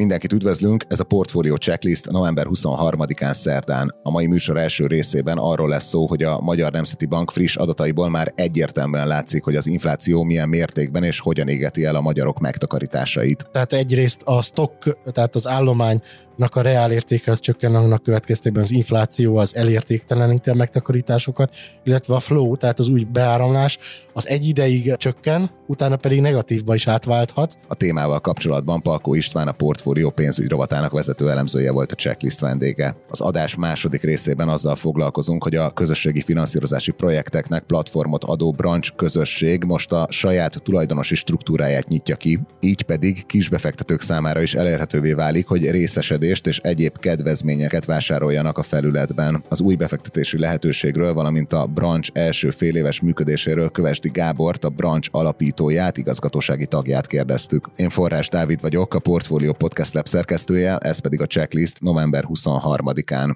Mindenkit üdvözlünk, ez a Portfolio Checklist november 23-án szerdán. A mai műsor első részében arról lesz szó, hogy a Magyar Nemzeti Bank friss adataiból már egyértelműen látszik, hogy az infláció milyen mértékben és hogyan égeti el a magyarok megtakarításait. Tehát egyrészt a stock, tehát az állomány a reál értéke az csökken, annak következtében az infláció az elértékteleníti a megtakarításokat, illetve a flow, tehát az új beáramlás, az egy ideig csökken, utána pedig negatívba is átválthat. A témával kapcsolatban Palkó István a portfólió pénzügy rovatának vezető elemzője volt a checklist vendége. Az adás második részében azzal foglalkozunk, hogy a közösségi finanszírozási projekteknek platformot adó branch közösség most a saját tulajdonosi struktúráját nyitja ki, így pedig kisbefektetők számára is elérhetővé válik, hogy részesedés befektetést és egyéb kedvezményeket vásároljanak a felületben. Az új befektetési lehetőségről, valamint a branch első fél éves működéséről Kövesdi Gábort, a branch alapítóját, igazgatósági tagját kérdeztük. Én Forrás Dávid vagyok, a Portfolio Podcast Lab szerkesztője, ez pedig a checklist november 23-án.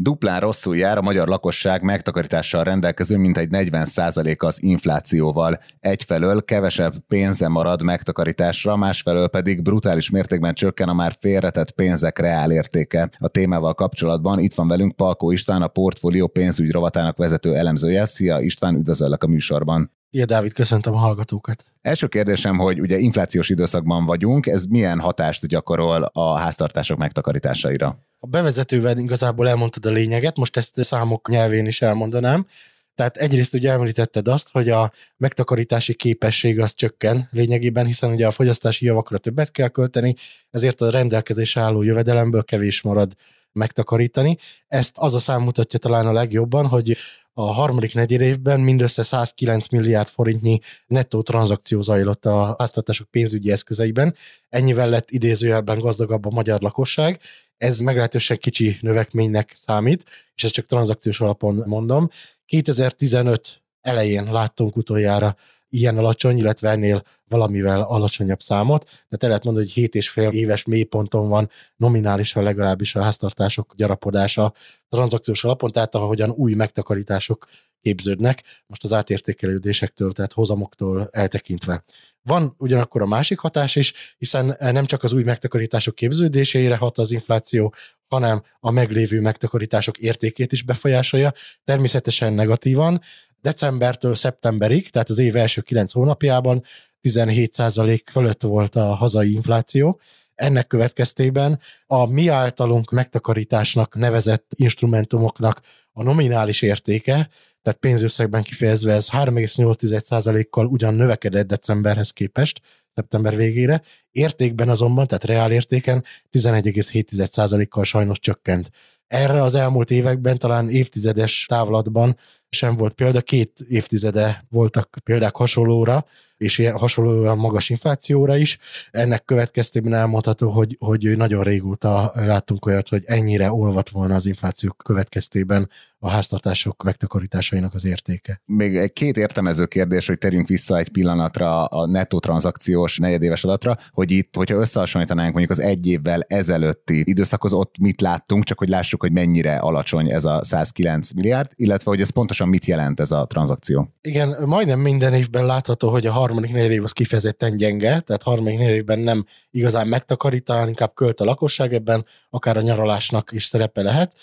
Duplán rosszul jár a magyar lakosság megtakarítással rendelkező mintegy 40% az inflációval. Egyfelől kevesebb pénze marad megtakarításra, másfelől pedig brutális mértékben csökken a már félretett pénzek reál értéke. A témával kapcsolatban itt van velünk Palkó István, a portfólió pénzügy rovatának vezető elemzője. Szia István, üdvözöllek a műsorban. Ilyen Dávid, köszöntöm a hallgatókat. Első kérdésem, hogy ugye inflációs időszakban vagyunk, ez milyen hatást gyakorol a háztartások megtakarításaira? A bevezetővel igazából elmondtad a lényeget, most ezt számok nyelvén is elmondanám. Tehát egyrészt ugye említetted azt, hogy a megtakarítási képesség az csökken lényegében, hiszen ugye a fogyasztási javakra többet kell költeni, ezért a rendelkezés álló jövedelemből kevés marad megtakarítani. Ezt az a szám mutatja talán a legjobban, hogy a harmadik negyed évben mindössze 109 milliárd forintnyi nettó tranzakció zajlott a háztartások pénzügyi eszközeiben. Ennyivel lett idézőjelben gazdagabb a magyar lakosság. Ez meglehetősen kicsi növekménynek számít, és ezt csak tranzakciós alapon mondom. 2015 elején láttunk utoljára ilyen alacsony, illetve ennél valamivel alacsonyabb számot, de te lehet mondani, hogy 7,5 éves mélyponton van nominálisan legalábbis a háztartások gyarapodása tranzakciós alapon, tehát ahogyan új megtakarítások képződnek, most az átértékelődésektől, tehát hozamoktól eltekintve. Van ugyanakkor a másik hatás is, hiszen nem csak az új megtakarítások képződéseire hat az infláció, hanem a meglévő megtakarítások értékét is befolyásolja, természetesen negatívan, decembertől szeptemberig, tehát az év első kilenc hónapjában 17% fölött volt a hazai infláció. Ennek következtében a mi általunk megtakarításnak nevezett instrumentumoknak a nominális értéke, tehát pénzösszegben kifejezve ez 3,8%-kal ugyan növekedett decemberhez képest, szeptember végére, értékben azonban, tehát reál értéken 11,7%-kal sajnos csökkent. Erre az elmúlt években, talán évtizedes távlatban sem volt példa, két évtizede voltak példák hasonlóra, és ilyen hasonlóan magas inflációra is. Ennek következtében elmondható, hogy, hogy nagyon régóta láttunk olyat, hogy ennyire olvat volna az infláció következtében a háztartások megtakarításainak az értéke. Még egy két értelmező kérdés, hogy terjünk vissza egy pillanatra a nettó tranzakciós negyedéves adatra, hogy itt, hogyha összehasonlítanánk mondjuk az egy évvel ezelőtti időszakhoz, ott mit láttunk, csak hogy lássuk, hogy mennyire alacsony ez a 109 milliárd, illetve hogy ez pontosan mit jelent ez a tranzakció. Igen, majdnem minden évben látható, hogy a harmadik negyed év az kifejezetten gyenge, tehát harmadik negyed évben nem igazán megtakarít, inkább költ a lakosság ebben, akár a nyaralásnak is szerepe lehet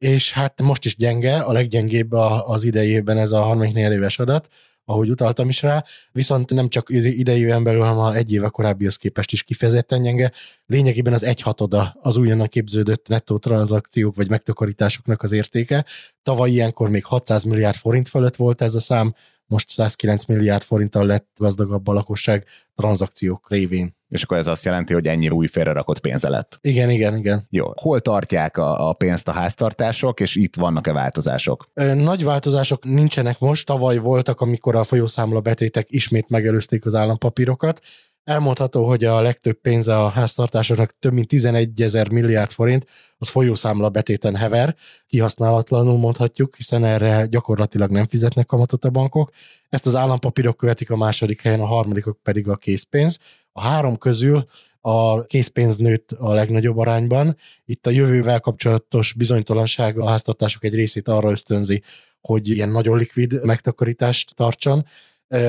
és hát most is gyenge, a leggyengébb az idejében ez a harmadik éves adat, ahogy utaltam is rá, viszont nem csak idejében belül, hanem egy éve korábbihoz képest is kifejezetten gyenge. Lényegében az egyhatoda az újonnan képződött nettó tranzakciók vagy megtakarításoknak az értéke. Tavaly ilyenkor még 600 milliárd forint fölött volt ez a szám, most 109 milliárd forinttal lett gazdagabb a lakosság tranzakciók révén. És akkor ez azt jelenti, hogy ennyi új félrerakott pénze lett. Igen, igen, igen. Jó. Hol tartják a, a pénzt a háztartások, és itt vannak-e változások? Nagy változások nincsenek most. Tavaly voltak, amikor a folyószámla betétek ismét megelőzték az állampapírokat. Elmondható, hogy a legtöbb pénze a háztartásoknak több mint 11 ezer milliárd forint, az folyószámla betéten hever, kihasználatlanul mondhatjuk, hiszen erre gyakorlatilag nem fizetnek kamatot a bankok. Ezt az állampapírok követik a második helyen, a harmadikok pedig a készpénz. A három közül a készpénz nőtt a legnagyobb arányban. Itt a jövővel kapcsolatos bizonytalanság a háztartások egy részét arra ösztönzi, hogy ilyen nagyon likvid megtakarítást tartson,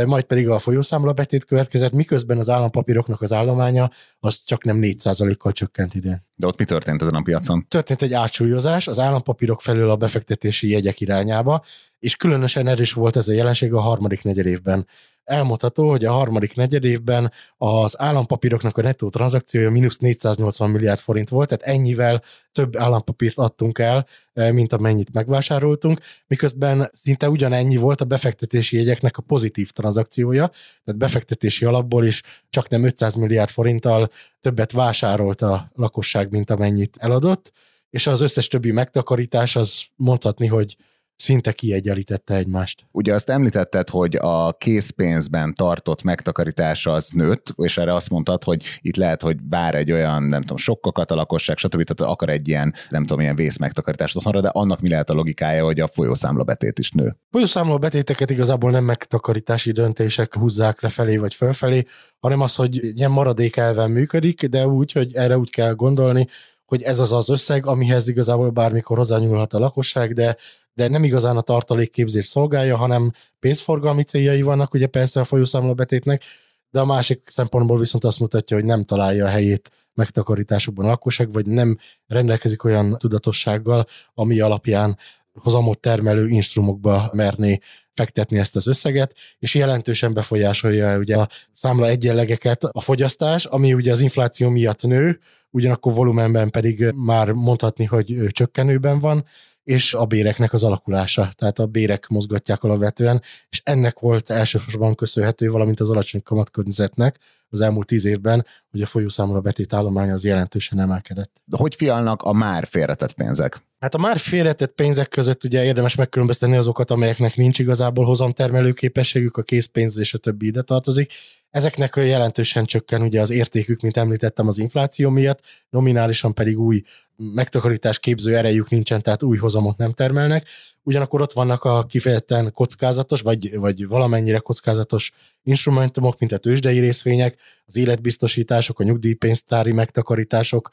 majd pedig a folyószámla betét következett, miközben az állampapíroknak az állománya az csak nem 4%-kal csökkent idén. De ott mi történt ezen a piacon? Történt egy átsúlyozás az állampapírok felől a befektetési jegyek irányába, és különösen erős volt ez a jelenség a harmadik negyed évben elmondható, hogy a harmadik negyed évben az állampapíroknak a nettó tranzakciója mínusz 480 milliárd forint volt, tehát ennyivel több állampapírt adtunk el, eh, mint amennyit megvásároltunk, miközben szinte ugyanennyi volt a befektetési jegyeknek a pozitív tranzakciója, tehát befektetési alapból is csak nem 500 milliárd forinttal többet vásárolt a lakosság, mint amennyit eladott, és az összes többi megtakarítás az mondhatni, hogy szinte kiegyenlítette egymást. Ugye azt említetted, hogy a készpénzben tartott megtakarítás az nőtt, és erre azt mondtad, hogy itt lehet, hogy vár egy olyan, nem tudom, sokkakat a lakosság, stb. Tehát akar egy ilyen, nem tudom, ilyen vészmegtakarítást otthonra, de annak mi lehet a logikája, hogy a folyószámla betét is nő. Folyószámla betéteket igazából nem megtakarítási döntések húzzák lefelé vagy fölfelé, hanem az, hogy ilyen maradék elven működik, de úgy, hogy erre úgy kell gondolni, hogy ez az az összeg, amihez igazából bármikor hozzányúlhat a lakosság, de de nem igazán a tartalékképzés szolgálja, hanem pénzforgalmi céljai vannak, ugye persze a folyószámla betétnek, de a másik szempontból viszont azt mutatja, hogy nem találja a helyét megtakarításokban a lakosság, vagy nem rendelkezik olyan tudatossággal, ami alapján hozamot termelő instrumokba merné fektetni ezt az összeget, és jelentősen befolyásolja ugye a számla egyenlegeket a fogyasztás, ami ugye az infláció miatt nő, ugyanakkor volumenben pedig már mondhatni, hogy csökkenőben van, és a béreknek az alakulása. Tehát a bérek mozgatják alapvetően, és ennek volt elsősorban köszönhető, valamint az alacsony kamatkörnyezetnek az elmúlt tíz évben, hogy a folyószámla betét állomány az jelentősen emelkedett. De hogy fialnak a már félretett pénzek? Hát a már félretett pénzek között ugye érdemes megkülönböztetni azokat, amelyeknek nincs igazából hozamtermelő képességük, a készpénz és a többi ide tartozik. Ezeknek jelentősen csökken ugye az értékük, mint említettem, az infláció miatt, nominálisan pedig új megtakarítás képző erejük nincsen, tehát új hozamot nem termelnek. Ugyanakkor ott vannak a kifejezetten kockázatos, vagy, vagy valamennyire kockázatos instrumentumok, mint a tőzsdei részvények, az életbiztosítások, a nyugdíjpénztári megtakarítások,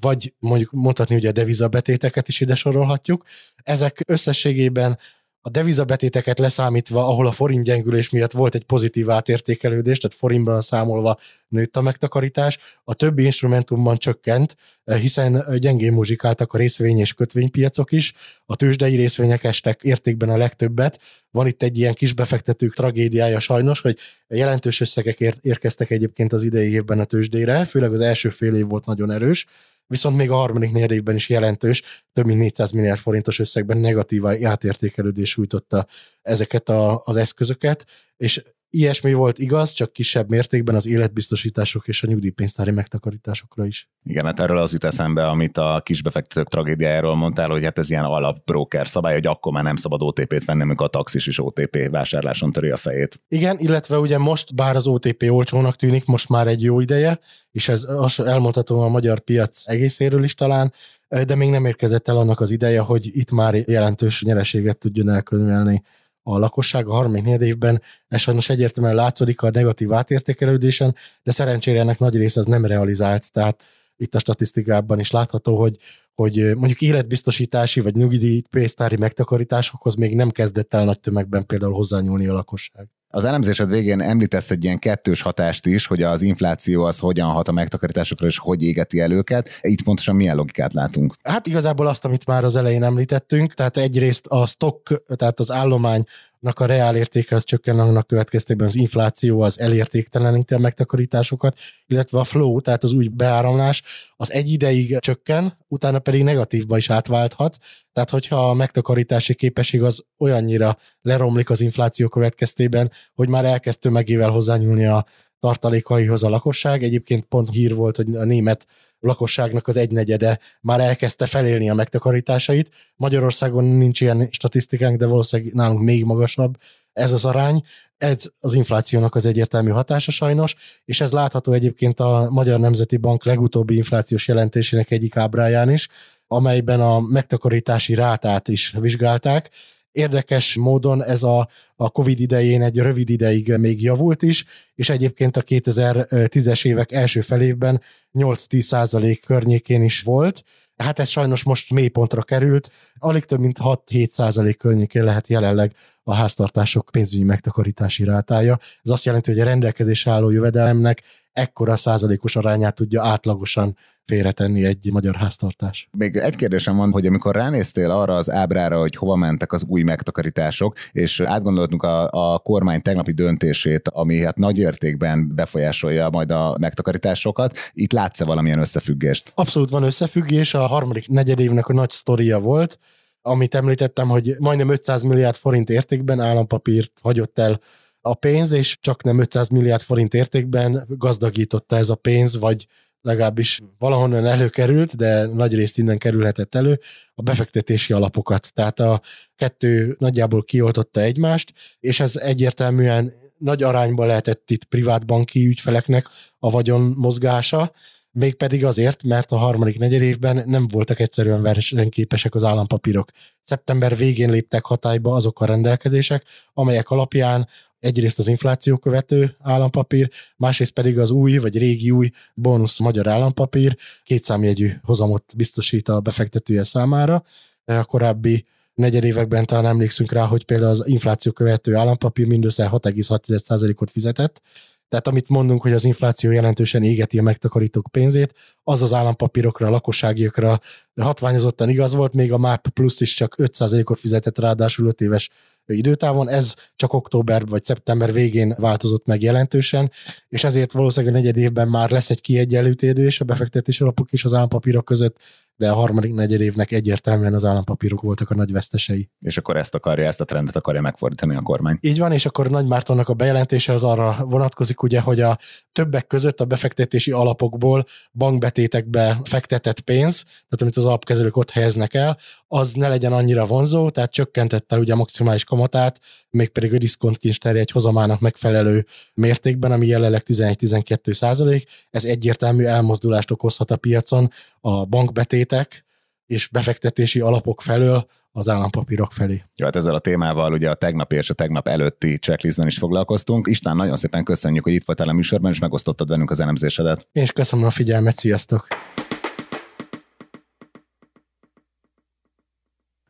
vagy mondjuk mondhatni, hogy a devizabetéteket is ide sorolhatjuk. Ezek összességében a devizabetéteket leszámítva, ahol a forint gyengülés miatt volt egy pozitív átértékelődés, tehát forintban számolva nőtt a megtakarítás, a többi instrumentumban csökkent, hiszen gyengén muzsikáltak a részvény és kötvénypiacok is, a tőzsdei részvények estek értékben a legtöbbet. Van itt egy ilyen kis befektetők tragédiája sajnos, hogy jelentős összegek érkeztek egyébként az idei évben a tőzsdére, főleg az első fél év volt nagyon erős, viszont még a harmadik negyed évben is jelentős, több mint 400 milliárd forintos összegben negatív átértékelődés sújtotta ezeket a, az eszközöket, és ilyesmi volt igaz, csak kisebb mértékben az életbiztosítások és a nyugdíjpénztári megtakarításokra is. Igen, hát erről az jut eszembe, amit a kisbefektetők tragédiájáról mondtál, hogy hát ez ilyen alapbroker szabály, hogy akkor már nem szabad OTP-t venni, amikor a taxis is OTP vásárláson töri a fejét. Igen, illetve ugye most, bár az OTP olcsónak tűnik, most már egy jó ideje, és ez elmondhatom a magyar piac egészéről is talán, de még nem érkezett el annak az ideje, hogy itt már jelentős nyereséget tudjon elkönyvelni a lakosság a harmadik évben, ez sajnos egyértelműen látszódik a negatív átértékelődésen, de szerencsére ennek nagy része az nem realizált, tehát itt a statisztikában is látható, hogy, hogy mondjuk életbiztosítási vagy nyugdíj pénztári megtakarításokhoz még nem kezdett el nagy tömegben például hozzányúlni a lakosság. Az elemzésed végén említesz egy ilyen kettős hatást is, hogy az infláció az hogyan hat a megtakarításokra, és hogy égeti el őket. Itt pontosan milyen logikát látunk? Hát igazából azt, amit már az elején említettünk, tehát egyrészt a stock, tehát az állomány a reál értéke az csökken, annak következtében az infláció az elértékteleníti a megtakarításokat, illetve a flow, tehát az új beáramlás, az egy ideig csökken, utána pedig negatívba is átválthat. Tehát, hogyha a megtakarítási képesség az olyannyira leromlik az infláció következtében, hogy már elkezd tömegével hozzányúlni a tartalékaihoz a lakosság. Egyébként pont hír volt, hogy a német lakosságnak az egynegyede már elkezdte felélni a megtakarításait. Magyarországon nincs ilyen statisztikánk, de valószínűleg nálunk még magasabb ez az arány. Ez az inflációnak az egyértelmű hatása sajnos, és ez látható egyébként a Magyar Nemzeti Bank legutóbbi inflációs jelentésének egyik ábráján is, amelyben a megtakarítási rátát is vizsgálták, Érdekes módon ez a, a COVID idején egy rövid ideig még javult is, és egyébként a 2010-es évek első felében 8-10 százalék környékén is volt, Hát ez sajnos most mélypontra került, alig több mint 6-7 százalék környékén lehet jelenleg a háztartások pénzügyi megtakarítási rátája. Ez azt jelenti, hogy a rendelkezés álló jövedelemnek ekkora százalékos arányát tudja átlagosan félretenni egy magyar háztartás. Még egy kérdésem van, hogy amikor ránéztél arra az ábrára, hogy hova mentek az új megtakarítások, és átgondoltunk a, a kormány tegnapi döntését, ami hát nagy értékben befolyásolja majd a megtakarításokat, itt látsz-e valamilyen összefüggést? Abszolút van összefüggés, a harmadik negyedévnek a nagy sztoria volt, amit említettem, hogy majdnem 500 milliárd forint értékben állampapírt hagyott el a pénz, és csak nem 500 milliárd forint értékben gazdagította ez a pénz, vagy legalábbis valahonnan előkerült, de nagy részt innen kerülhetett elő, a befektetési alapokat. Tehát a kettő nagyjából kioltotta egymást, és ez egyértelműen nagy arányban lehetett itt privát banki ügyfeleknek a vagyon mozgása, mégpedig azért, mert a harmadik negyed évben nem voltak egyszerűen versenyképesek az állampapírok. Szeptember végén léptek hatályba azok a rendelkezések, amelyek alapján egyrészt az infláció követő állampapír, másrészt pedig az új vagy régi új bónusz magyar állampapír kétszámjegyű hozamot biztosít a befektetője számára. A korábbi negyedévekben talán emlékszünk rá, hogy például az infláció követő állampapír mindössze 6,6%-ot fizetett, tehát amit mondunk, hogy az infláció jelentősen égeti a megtakarítók pénzét, az az állampapírokra, a lakosságiakra hatványozottan igaz volt, még a MAP plusz is csak 5%-ot fizetett ráadásul 5 éves időtávon. Ez csak október vagy szeptember végén változott meg jelentősen, és ezért valószínűleg a negyed évben már lesz egy kiegyenlítődés a befektetési alapok és az állampapírok között, de a harmadik negyed évnek egyértelműen az állampapírok voltak a nagy vesztesei. És akkor ezt akarja, ezt a trendet akarja megfordítani a kormány. Így van, és akkor Nagy Mártonnak a bejelentése az arra vonatkozik, ugye, hogy a többek között a befektetési alapokból bankbetétekbe fektetett pénz, tehát amit az alapkezelők ott helyeznek el, az ne legyen annyira vonzó, tehát csökkentette ugye a maximális kamatát, mégpedig a diszkontkincstár egy hozamának megfelelő mértékben, ami jelenleg 11-12 százalék. Ez egyértelmű elmozdulást okozhat a piacon a bankbetétek és befektetési alapok felől az állampapírok felé. Jó, hát ezzel a témával ugye a tegnap és a tegnap előtti checklistben is foglalkoztunk. István, nagyon szépen köszönjük, hogy itt voltál a műsorban, és megosztottad velünk az elemzésedet. Én is köszönöm a figyelmet, sziasztok!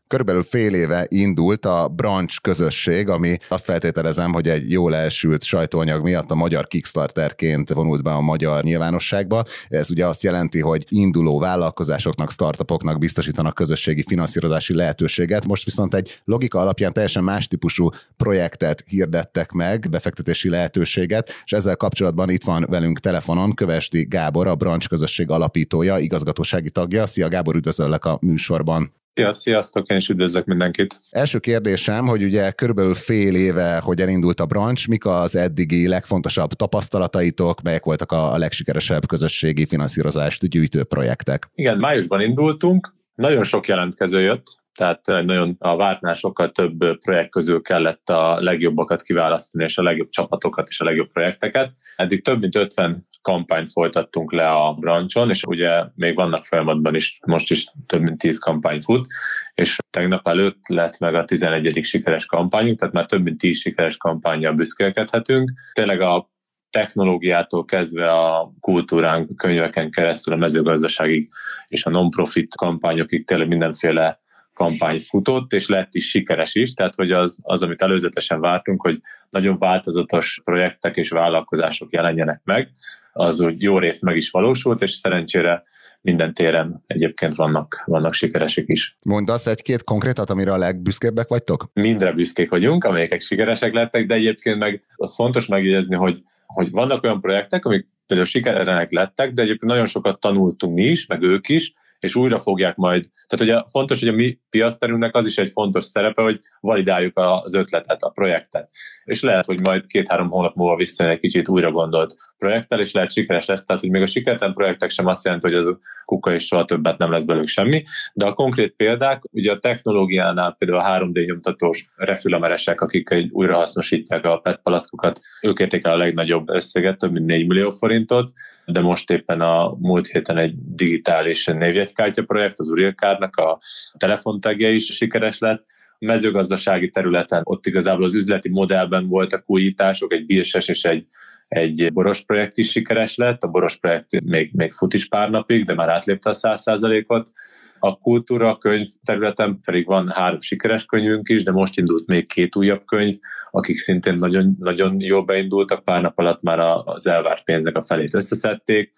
Körülbelül fél éve indult a Branch közösség, ami azt feltételezem, hogy egy jól elsült sajtóanyag miatt a magyar Kickstarterként vonult be a magyar nyilvánosságba. Ez ugye azt jelenti, hogy induló vállalkozásoknak, startupoknak biztosítanak közösségi finanszírozási lehetőséget. Most viszont egy logika alapján teljesen más típusú projektet hirdettek meg, befektetési lehetőséget, és ezzel kapcsolatban itt van velünk telefonon Kövesti Gábor, a Branch közösség alapítója, igazgatósági tagja. Szia Gábor, üdvözöllek a műsorban. Ja, sziasztok, én is üdvözlök mindenkit. Első kérdésem, hogy ugye körülbelül fél éve, hogy elindult a branch, mik az eddigi legfontosabb tapasztalataitok, melyek voltak a legsikeresebb közösségi finanszírozást gyűjtő projektek? Igen, májusban indultunk, nagyon sok jelentkező jött, tehát nagyon a vártnál sokkal több projekt közül kellett a legjobbakat kiválasztani, és a legjobb csapatokat és a legjobb projekteket. Eddig több mint 50 kampányt folytattunk le a branchon, és ugye még vannak folyamatban is, most is több mint 10 kampány fut, és tegnap előtt lett meg a 11. sikeres kampányunk, tehát már több mint 10 sikeres kampányjal büszkélkedhetünk. Tényleg a technológiától kezdve a kultúrán, könyveken keresztül a mezőgazdaságig és a non-profit kampányokig tényleg mindenféle kampány futott, és lett is sikeres is, tehát hogy az, az, amit előzetesen vártunk, hogy nagyon változatos projektek és vállalkozások jelenjenek meg, az úgy jó részt meg is valósult, és szerencsére minden téren egyébként vannak, vannak sikeresek is. Mondasz egy-két konkrétat, amire a legbüszkébbek vagytok? Mindre büszkék vagyunk, amelyek sikeresek lettek, de egyébként meg az fontos megjegyezni, hogy, hogy vannak olyan projektek, amik például sikerenek lettek, de egyébként nagyon sokat tanultunk mi is, meg ők is, és újra fogják majd. Tehát ugye fontos, hogy a mi piaszterünknek az is egy fontos szerepe, hogy validáljuk az ötletet, a projektet. És lehet, hogy majd két-három hónap múlva visszajön egy kicsit újra gondolt projekttel, és lehet sikeres lesz. Tehát, hogy még a sikeretlen projektek sem azt jelenti, hogy az kuka is soha többet nem lesz belőlük semmi. De a konkrét példák, ugye a technológiánál például a 3D nyomtatós refülömeresek, akik egy újrahasznosítják a PET palaszkokat, ők érték el a legnagyobb összeget, több mint 4 millió forintot, de most éppen a múlt héten egy digitális névjegy kártya projekt, az Urilkárnak a telefontagja is sikeres lett, mezőgazdasági területen ott igazából az üzleti modellben voltak újítások, egy bírses és egy, egy boros projekt is sikeres lett, a boros projekt még, még fut is pár napig, de már átlépte a száz százalékot. A kultúra könyv területen pedig van három sikeres könyvünk is, de most indult még két újabb könyv, akik szintén nagyon, nagyon jól beindultak, pár nap alatt már az elvárt pénznek a felét összeszedték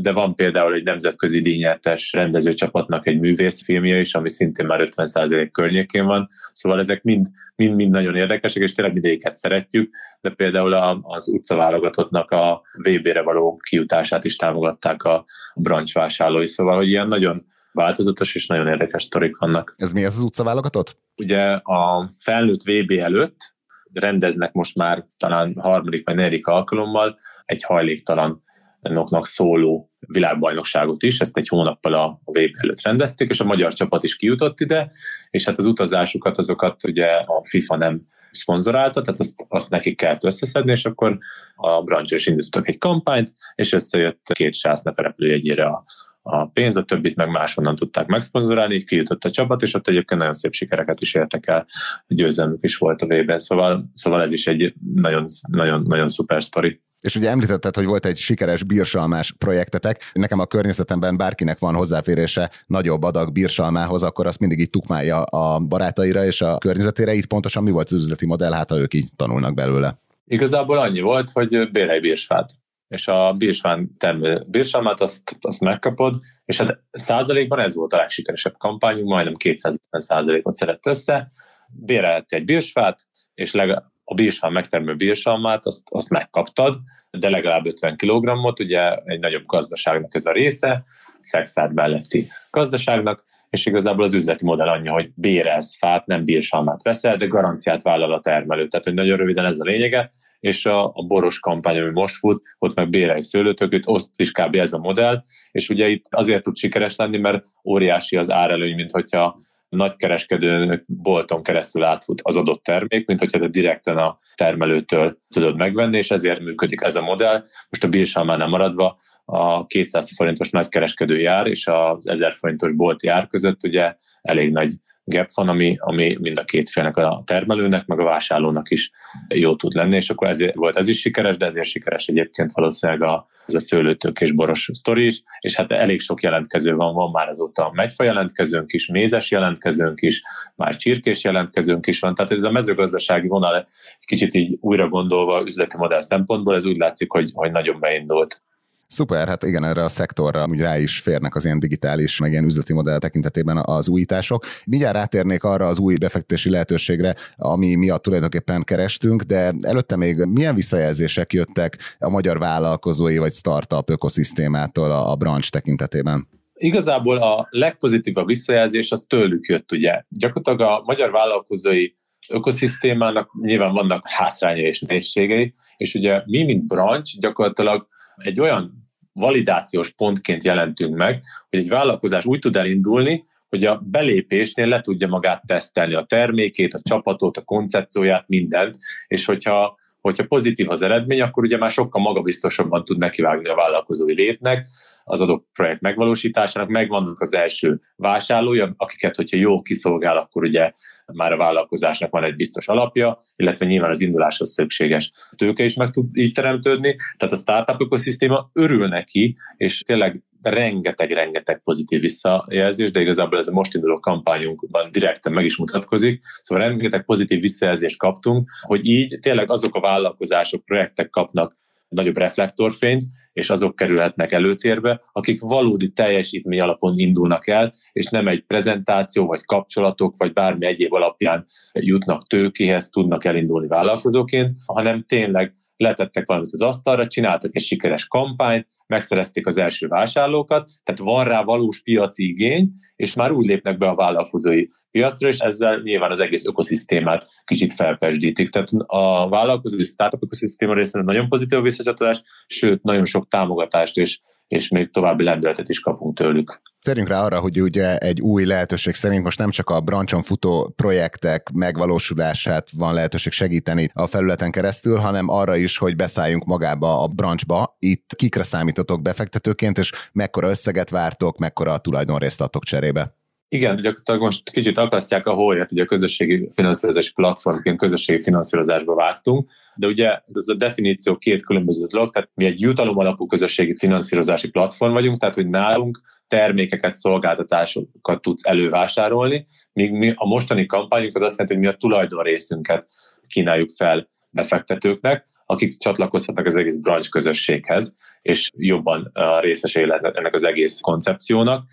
de van például egy nemzetközi díjnyertes rendezőcsapatnak egy művészfilmje is, ami szintén már 50% környékén van. Szóval ezek mind, mind, mind nagyon érdekesek, és tényleg mindegyiket szeretjük, de például az utcaválogatottnak a VB-re való kijutását is támogatták a brancs vásárlói. Szóval, hogy ilyen nagyon változatos és nagyon érdekes sztorik vannak. Ez mi ez az utcaválogatott? Ugye a felnőtt VB előtt rendeznek most már talán harmadik vagy negyedik alkalommal egy hajléktalan noknak szóló világbajnokságot is, ezt egy hónappal a VB előtt rendezték, és a magyar csapat is kijutott ide, és hát az utazásukat, azokat ugye a FIFA nem szponzorálta, tehát azt, azt nekik kellett összeszedni, és akkor a brancs is indítottak egy kampányt, és összejött két sásznap repülőjegyére a, a pénz, a többit meg máshonnan tudták megszponzorálni, így kijutott a csapat, és ott egyébként nagyon szép sikereket is értek el, győzelmük is volt a V-ben, szóval, szóval ez is egy nagyon, nagyon, nagyon szuper sztori. És ugye említetted, hogy volt egy sikeres bírsalmás projektetek. Nekem a környezetemben bárkinek van hozzáférése nagyobb adag bírsalmához, akkor azt mindig így tukmálja a barátaira és a környezetére. Itt pontosan mi volt az üzleti modell, hát ha ők így tanulnak belőle? Igazából annyi volt, hogy bérelj bírsfát és a bírsfán termő bírsalmát azt, azt megkapod, és hát százalékban ez volt a legsikeresebb kampányunk, majdnem 250 százalékot szedett össze, bérelhettél egy bírsfát, és legalább a bírsfán megtermő bírsalmát, azt, azt megkaptad, de legalább 50 kg-ot, ugye egy nagyobb gazdaságnak ez a része, szexárd melletti gazdaságnak, és igazából az üzleti modell annyi, hogy bérelsz fát, nem bírsalmát veszel, de garanciát vállal a termelő. Tehát, hogy nagyon röviden ez a lényege, és a, a boros kampány, ami most fut, ott meg bérelj szőlőtököt, ott is kb. ez a modell, és ugye itt azért tud sikeres lenni, mert óriási az árelőny, mint hogyha nagykereskedőn bolton keresztül átfut az adott termék, mint hogyha te direkten a termelőtől tudod megvenni, és ezért működik ez a modell. Most a bírsalmánál maradva a 200 forintos nagykereskedő jár és az 1000 forintos bolti ár között ugye elég nagy gap van, ami, ami mind a két félnek, a termelőnek, meg a vásárlónak is jó tud lenni, és akkor ezért volt ez is sikeres, de ezért sikeres egyébként valószínűleg a, ez a szőlőtők és boros sztori is, és hát elég sok jelentkező van, van már azóta megyfa jelentkezőnk is, mézes jelentkezőnk is, már csirkés jelentkezőnk is van, tehát ez a mezőgazdasági vonal egy kicsit így újra gondolva üzleti modell szempontból, ez úgy látszik, hogy, hogy nagyon beindult. Szuper, hát igen, erre a szektorra úgy rá is férnek az ilyen digitális, meg ilyen üzleti modell tekintetében az újítások. Mindjárt rátérnék arra az új befektetési lehetőségre, ami miatt tulajdonképpen kerestünk, de előtte még milyen visszajelzések jöttek a magyar vállalkozói vagy startup ökoszisztémától a, a branch tekintetében? Igazából a legpozitívabb visszajelzés az tőlük jött, ugye. Gyakorlatilag a magyar vállalkozói ökoszisztémának nyilván vannak hátrányai és nehézségei, és ugye mi, mint branch, gyakorlatilag egy olyan validációs pontként jelentünk meg, hogy egy vállalkozás úgy tud elindulni, hogy a belépésnél le tudja magát tesztelni a termékét, a csapatot, a koncepcióját, mindent, és hogyha hogyha pozitív az eredmény, akkor ugye már sokkal magabiztosabban tud nekivágni a vállalkozói létnek, az adott projekt megvalósításának, megvannak az első vásárlói, akiket, hogyha jó kiszolgál, akkor ugye már a vállalkozásnak van egy biztos alapja, illetve nyilván az induláshoz szükséges tőke is meg tud így teremtődni. Tehát a startup ökoszisztéma örül neki, és tényleg rengeteg-rengeteg pozitív visszajelzés, de igazából ez a most induló kampányunkban direkten meg is mutatkozik. Szóval rengeteg pozitív visszajelzést kaptunk, hogy így tényleg azok a vállalkozások, projektek kapnak nagyobb reflektorfényt, és azok kerülhetnek előtérbe, akik valódi teljesítmény alapon indulnak el, és nem egy prezentáció, vagy kapcsolatok, vagy bármi egyéb alapján jutnak tőkéhez, tudnak elindulni vállalkozóként, hanem tényleg letettek valamit az asztalra, csináltak egy sikeres kampányt, megszerezték az első vásárlókat, tehát van rá valós piaci igény, és már úgy lépnek be a vállalkozói piacra, és ezzel nyilván az egész ökoszisztémát kicsit felpesdítik. Tehát a vállalkozói startup ökoszisztéma részéről nagyon pozitív visszacsatolás, sőt, nagyon sok támogatást és és még további lendületet is kapunk tőlük. Térjünk rá arra, hogy ugye egy új lehetőség szerint most nem csak a brancson futó projektek megvalósulását van lehetőség segíteni a felületen keresztül, hanem arra is, hogy beszálljunk magába a branchba. Itt kikre számítotok befektetőként, és mekkora összeget vártok, mekkora tulajdonrészt adtok cserébe? Igen, gyakorlatilag most kicsit akasztják a hóriát, ugye a közösségi finanszírozási platformként közösségi finanszírozásba vágtunk, de ugye ez a definíció két különböző dolog, tehát mi egy jutalom alapú közösségi finanszírozási platform vagyunk, tehát hogy nálunk termékeket, szolgáltatásokat tudsz elővásárolni, míg mi a mostani kampányunk az azt jelenti, hogy mi a tulajdon részünket kínáljuk fel befektetőknek, akik csatlakozhatnak az egész branch közösséghez, és jobban részesei lehetnek ennek az egész koncepciónak.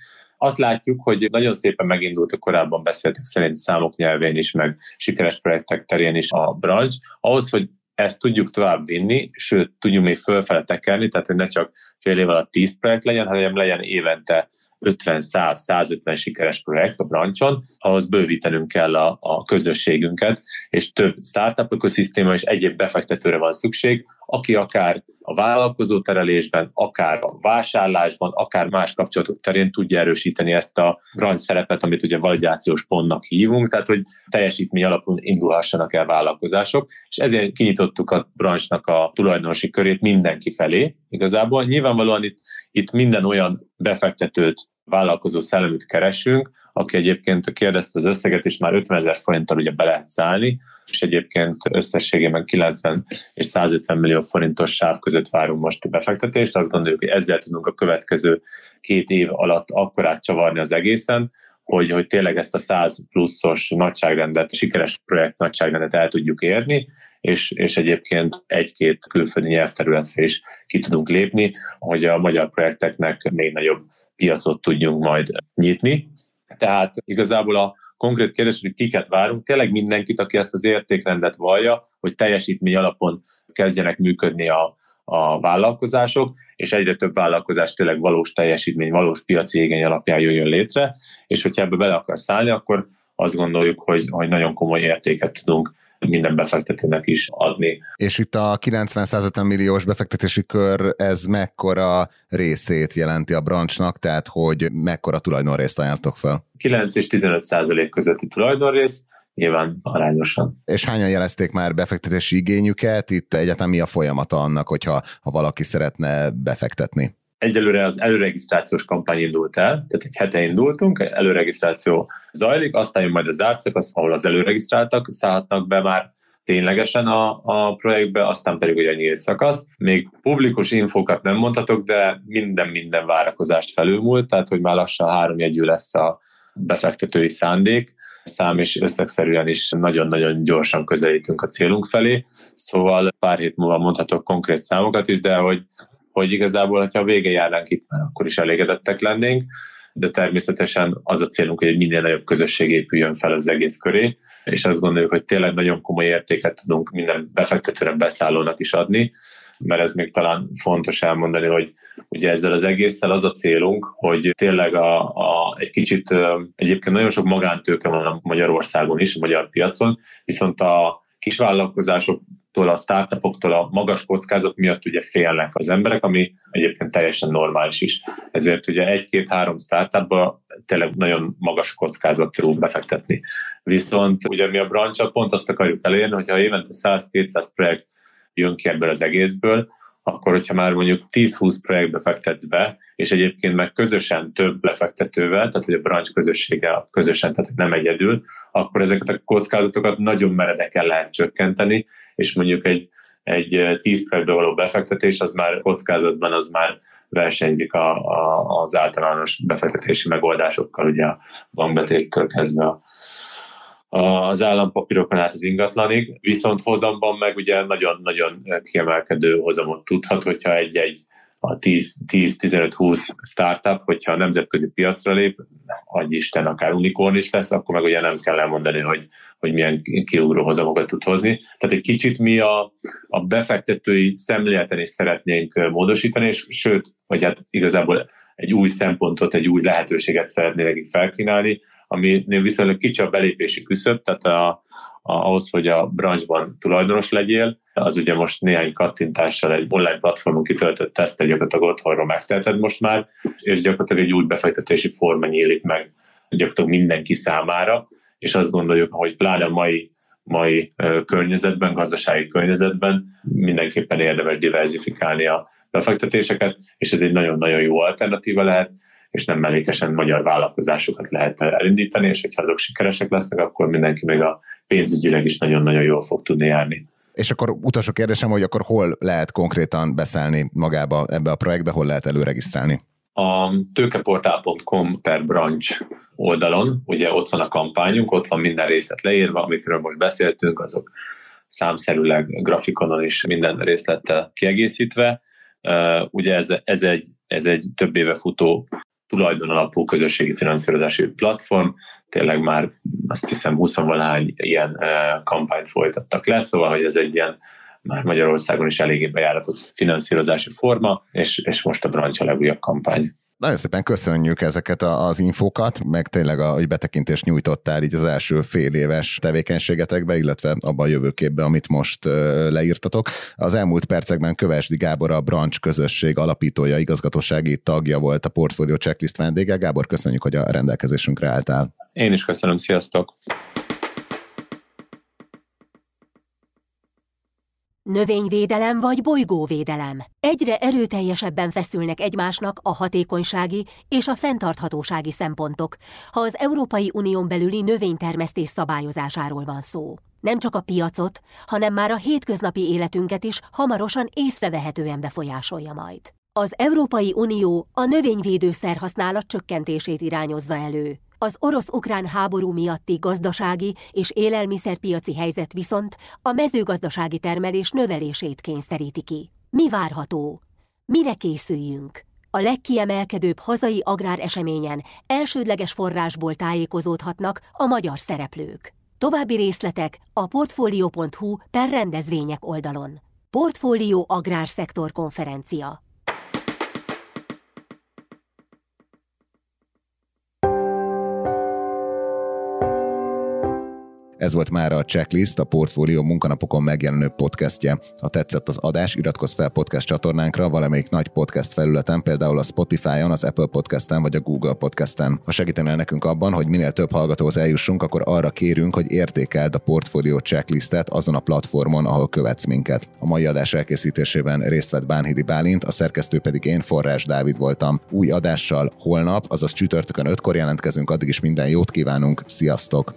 Azt látjuk, hogy nagyon szépen megindult, a korábban beszéltük szerint számok nyelvén is, meg sikeres projektek terén is a branch. Ahhoz, hogy ezt tudjuk tovább vinni, sőt, tudjuk még fölfele tekerni, tehát hogy ne csak fél év alatt 10 projekt legyen, hanem legyen évente 50-100-150 sikeres projekt a brancson, ahhoz bővítenünk kell a, a közösségünket, és több startup ökoszisztéma és egyéb befektetőre van szükség, aki akár a vállalkozó terelésben, akár a vásárlásban, akár más kapcsolatok terén tudja erősíteni ezt a branch szerepet, amit ugye validációs pontnak hívunk, tehát hogy teljesítmény alapon indulhassanak el vállalkozások, és ezért kinyitottuk a branchnak a tulajdonosi körét mindenki felé. Igazából nyilvánvalóan itt, itt minden olyan befektetőt vállalkozó szelleműt keresünk, aki egyébként kérdezte az összeget, és már 50 ezer forinttal ugye be lehet szállni, és egyébként összességében 90 és 150 millió forintos sáv között várunk most befektetést. Azt gondoljuk, hogy ezzel tudunk a következő két év alatt akkorát csavarni az egészen, hogy, hogy tényleg ezt a 100 pluszos nagyságrendet, sikeres projekt nagyságrendet el tudjuk érni, és, és egyébként egy-két külföldi nyelvterületre is ki tudunk lépni, hogy a magyar projekteknek még nagyobb piacot tudjunk majd nyitni. Tehát igazából a konkrét kérdés, hogy kiket várunk, tényleg mindenkit, aki ezt az értékrendet vallja, hogy teljesítmény alapon kezdjenek működni a, a vállalkozások, és egyre több vállalkozás tényleg valós teljesítmény, valós piaci igény alapján jöjjön létre, és hogyha ebbe bele akar szállni, akkor azt gondoljuk, hogy, hogy nagyon komoly értéket tudunk minden befektetőnek is adni. És itt a 90-150 milliós befektetési kör, ez mekkora részét jelenti a branchnak, tehát hogy mekkora tulajdonrészt ajánltok fel? 9 és 15 százalék közötti tulajdonrész, nyilván arányosan. És hányan jelezték már befektetési igényüket? Itt egyáltalán mi a folyamata annak, hogyha ha valaki szeretne befektetni? Egyelőre az előregisztrációs kampány indult el, tehát egy hete indultunk, előregisztráció zajlik, aztán jön majd a zárt szakasz, ahol az előregisztráltak szállhatnak be már ténylegesen a, a projektbe, aztán pedig ugye a nyílt szakasz. Még publikus infókat nem mondhatok, de minden-minden várakozást felülmúlt, tehát hogy már lassan három jegyű lesz a befektetői szándék, szám és összegszerűen is nagyon-nagyon gyorsan közelítünk a célunk felé, szóval pár hét múlva mondhatok konkrét számokat is, de hogy hogy igazából, hogyha a vége járnánk itt, már akkor is elégedettek lennénk, de természetesen az a célunk, hogy egy minél nagyobb közösség épüljön fel az egész köré, és azt gondoljuk, hogy tényleg nagyon komoly értéket tudunk minden befektetőre beszállónak is adni, mert ez még talán fontos elmondani, hogy ugye ezzel az egésszel az a célunk, hogy tényleg a, a, egy kicsit egyébként nagyon sok magántőke van a Magyarországon is, a magyar piacon, viszont a kisvállalkozások a startupoktól a magas kockázat miatt ugye félnek az emberek, ami egyébként teljesen normális is. Ezért ugye egy-két-három startupba tényleg nagyon magas kockázat tudunk befektetni. Viszont ugye mi a branch pont azt akarjuk elérni, hogyha évente 100-200 projekt jön ki ebből az egészből, akkor hogyha már mondjuk 10-20 projektbe fektetsz be, és egyébként meg közösen több befektetővel, tehát hogy a branch közösséggel közösen, tehát nem egyedül, akkor ezeket a kockázatokat nagyon meredeken lehet csökkenteni, és mondjuk egy, egy 10 projektbe való befektetés, az már kockázatban az már versenyzik a, a, az általános befektetési megoldásokkal, ugye a bankbetéttől kezdve a az állampapírokon át az ingatlanig, viszont hozamban meg ugye nagyon-nagyon kiemelkedő hozamot tudhat, hogyha egy-egy a 10-15-20 startup, hogyha a nemzetközi piacra lép, hogy Isten, akár unikorn is lesz, akkor meg ugye nem kell elmondani, hogy, hogy milyen kiugró hozamokat tud hozni. Tehát egy kicsit mi a, a befektetői szemléleten is szeretnénk módosítani, és sőt, vagy hát igazából egy új szempontot, egy új lehetőséget szeretnék nekik felkínálni, ami viszonylag kicsi a belépési küszöb, tehát a, a, ahhoz, hogy a branchban tulajdonos legyél, az ugye most néhány kattintással egy online platformon kitöltött tesztet gyakorlatilag otthonról megteheted most már, és gyakorlatilag egy új befektetési forma nyílik meg gyakorlatilag mindenki számára, és azt gondoljuk, hogy pláne a mai mai környezetben, gazdasági környezetben mindenképpen érdemes diversifikálni a befektetéseket, és ez egy nagyon-nagyon jó alternatíva lehet, és nem mellékesen magyar vállalkozásokat lehet elindítani, és hogyha azok sikeresek lesznek, akkor mindenki még a pénzügyileg is nagyon-nagyon jól fog tudni járni. És akkor utolsó kérdésem, hogy akkor hol lehet konkrétan beszállni magába ebbe a projektbe, hol lehet előregisztrálni? A tőkeportál.com per branch oldalon, ugye ott van a kampányunk, ott van minden részlet leírva, amikről most beszéltünk, azok számszerűleg grafikonon is minden részlettel kiegészítve. Ugye ez, ez, egy, ez egy több éve futó tulajdon alapú közösségi finanszírozási platform, tényleg már azt hiszem 20 valahány ilyen kampányt folytattak le, szóval hogy ez egy ilyen már Magyarországon is eléggé bejáratott finanszírozási forma, és, és most a Branch a legújabb kampány. Nagyon szépen köszönjük ezeket az infókat, meg tényleg a, hogy betekintést nyújtottál így az első fél éves tevékenységetekbe, illetve abban a jövőképbe, amit most leírtatok. Az elmúlt percekben Kövesdi Gábor a Branch közösség alapítója, igazgatósági tagja volt a Portfolio Checklist vendége. Gábor, köszönjük, hogy a rendelkezésünkre álltál. Én is köszönöm, sziasztok! Növényvédelem vagy bolygóvédelem. Egyre erőteljesebben feszülnek egymásnak a hatékonysági és a fenntarthatósági szempontok, ha az Európai Unión belüli növénytermesztés szabályozásáról van szó. Nem csak a piacot, hanem már a hétköznapi életünket is hamarosan észrevehetően befolyásolja majd. Az Európai Unió a növényvédőszer használat csökkentését irányozza elő, az orosz-ukrán háború miatti gazdasági és élelmiszerpiaci helyzet viszont a mezőgazdasági termelés növelését kényszeríti ki. Mi várható? Mire készüljünk? A legkiemelkedőbb hazai agráreseményen elsődleges forrásból tájékozódhatnak a magyar szereplők. További részletek a portfolio.hu per rendezvények oldalon. Portfólió Agrárszektor Konferencia Ez volt már a Checklist, a Portfólió munkanapokon megjelenő podcastje. Ha tetszett az adás, iratkozz fel podcast csatornánkra valamelyik nagy podcast felületen, például a Spotify-on, az Apple Podcast-en vagy a Google Podcast-en. Ha segítenél nekünk abban, hogy minél több hallgatóhoz eljussunk, akkor arra kérünk, hogy értékeld a Portfólió Checklistet azon a platformon, ahol követsz minket. A mai adás elkészítésében részt vett Bánhidi Bálint, a szerkesztő pedig én, Forrás Dávid voltam. Új adással holnap, azaz csütörtökön ötkor jelentkezünk, addig is minden jót kívánunk, sziasztok!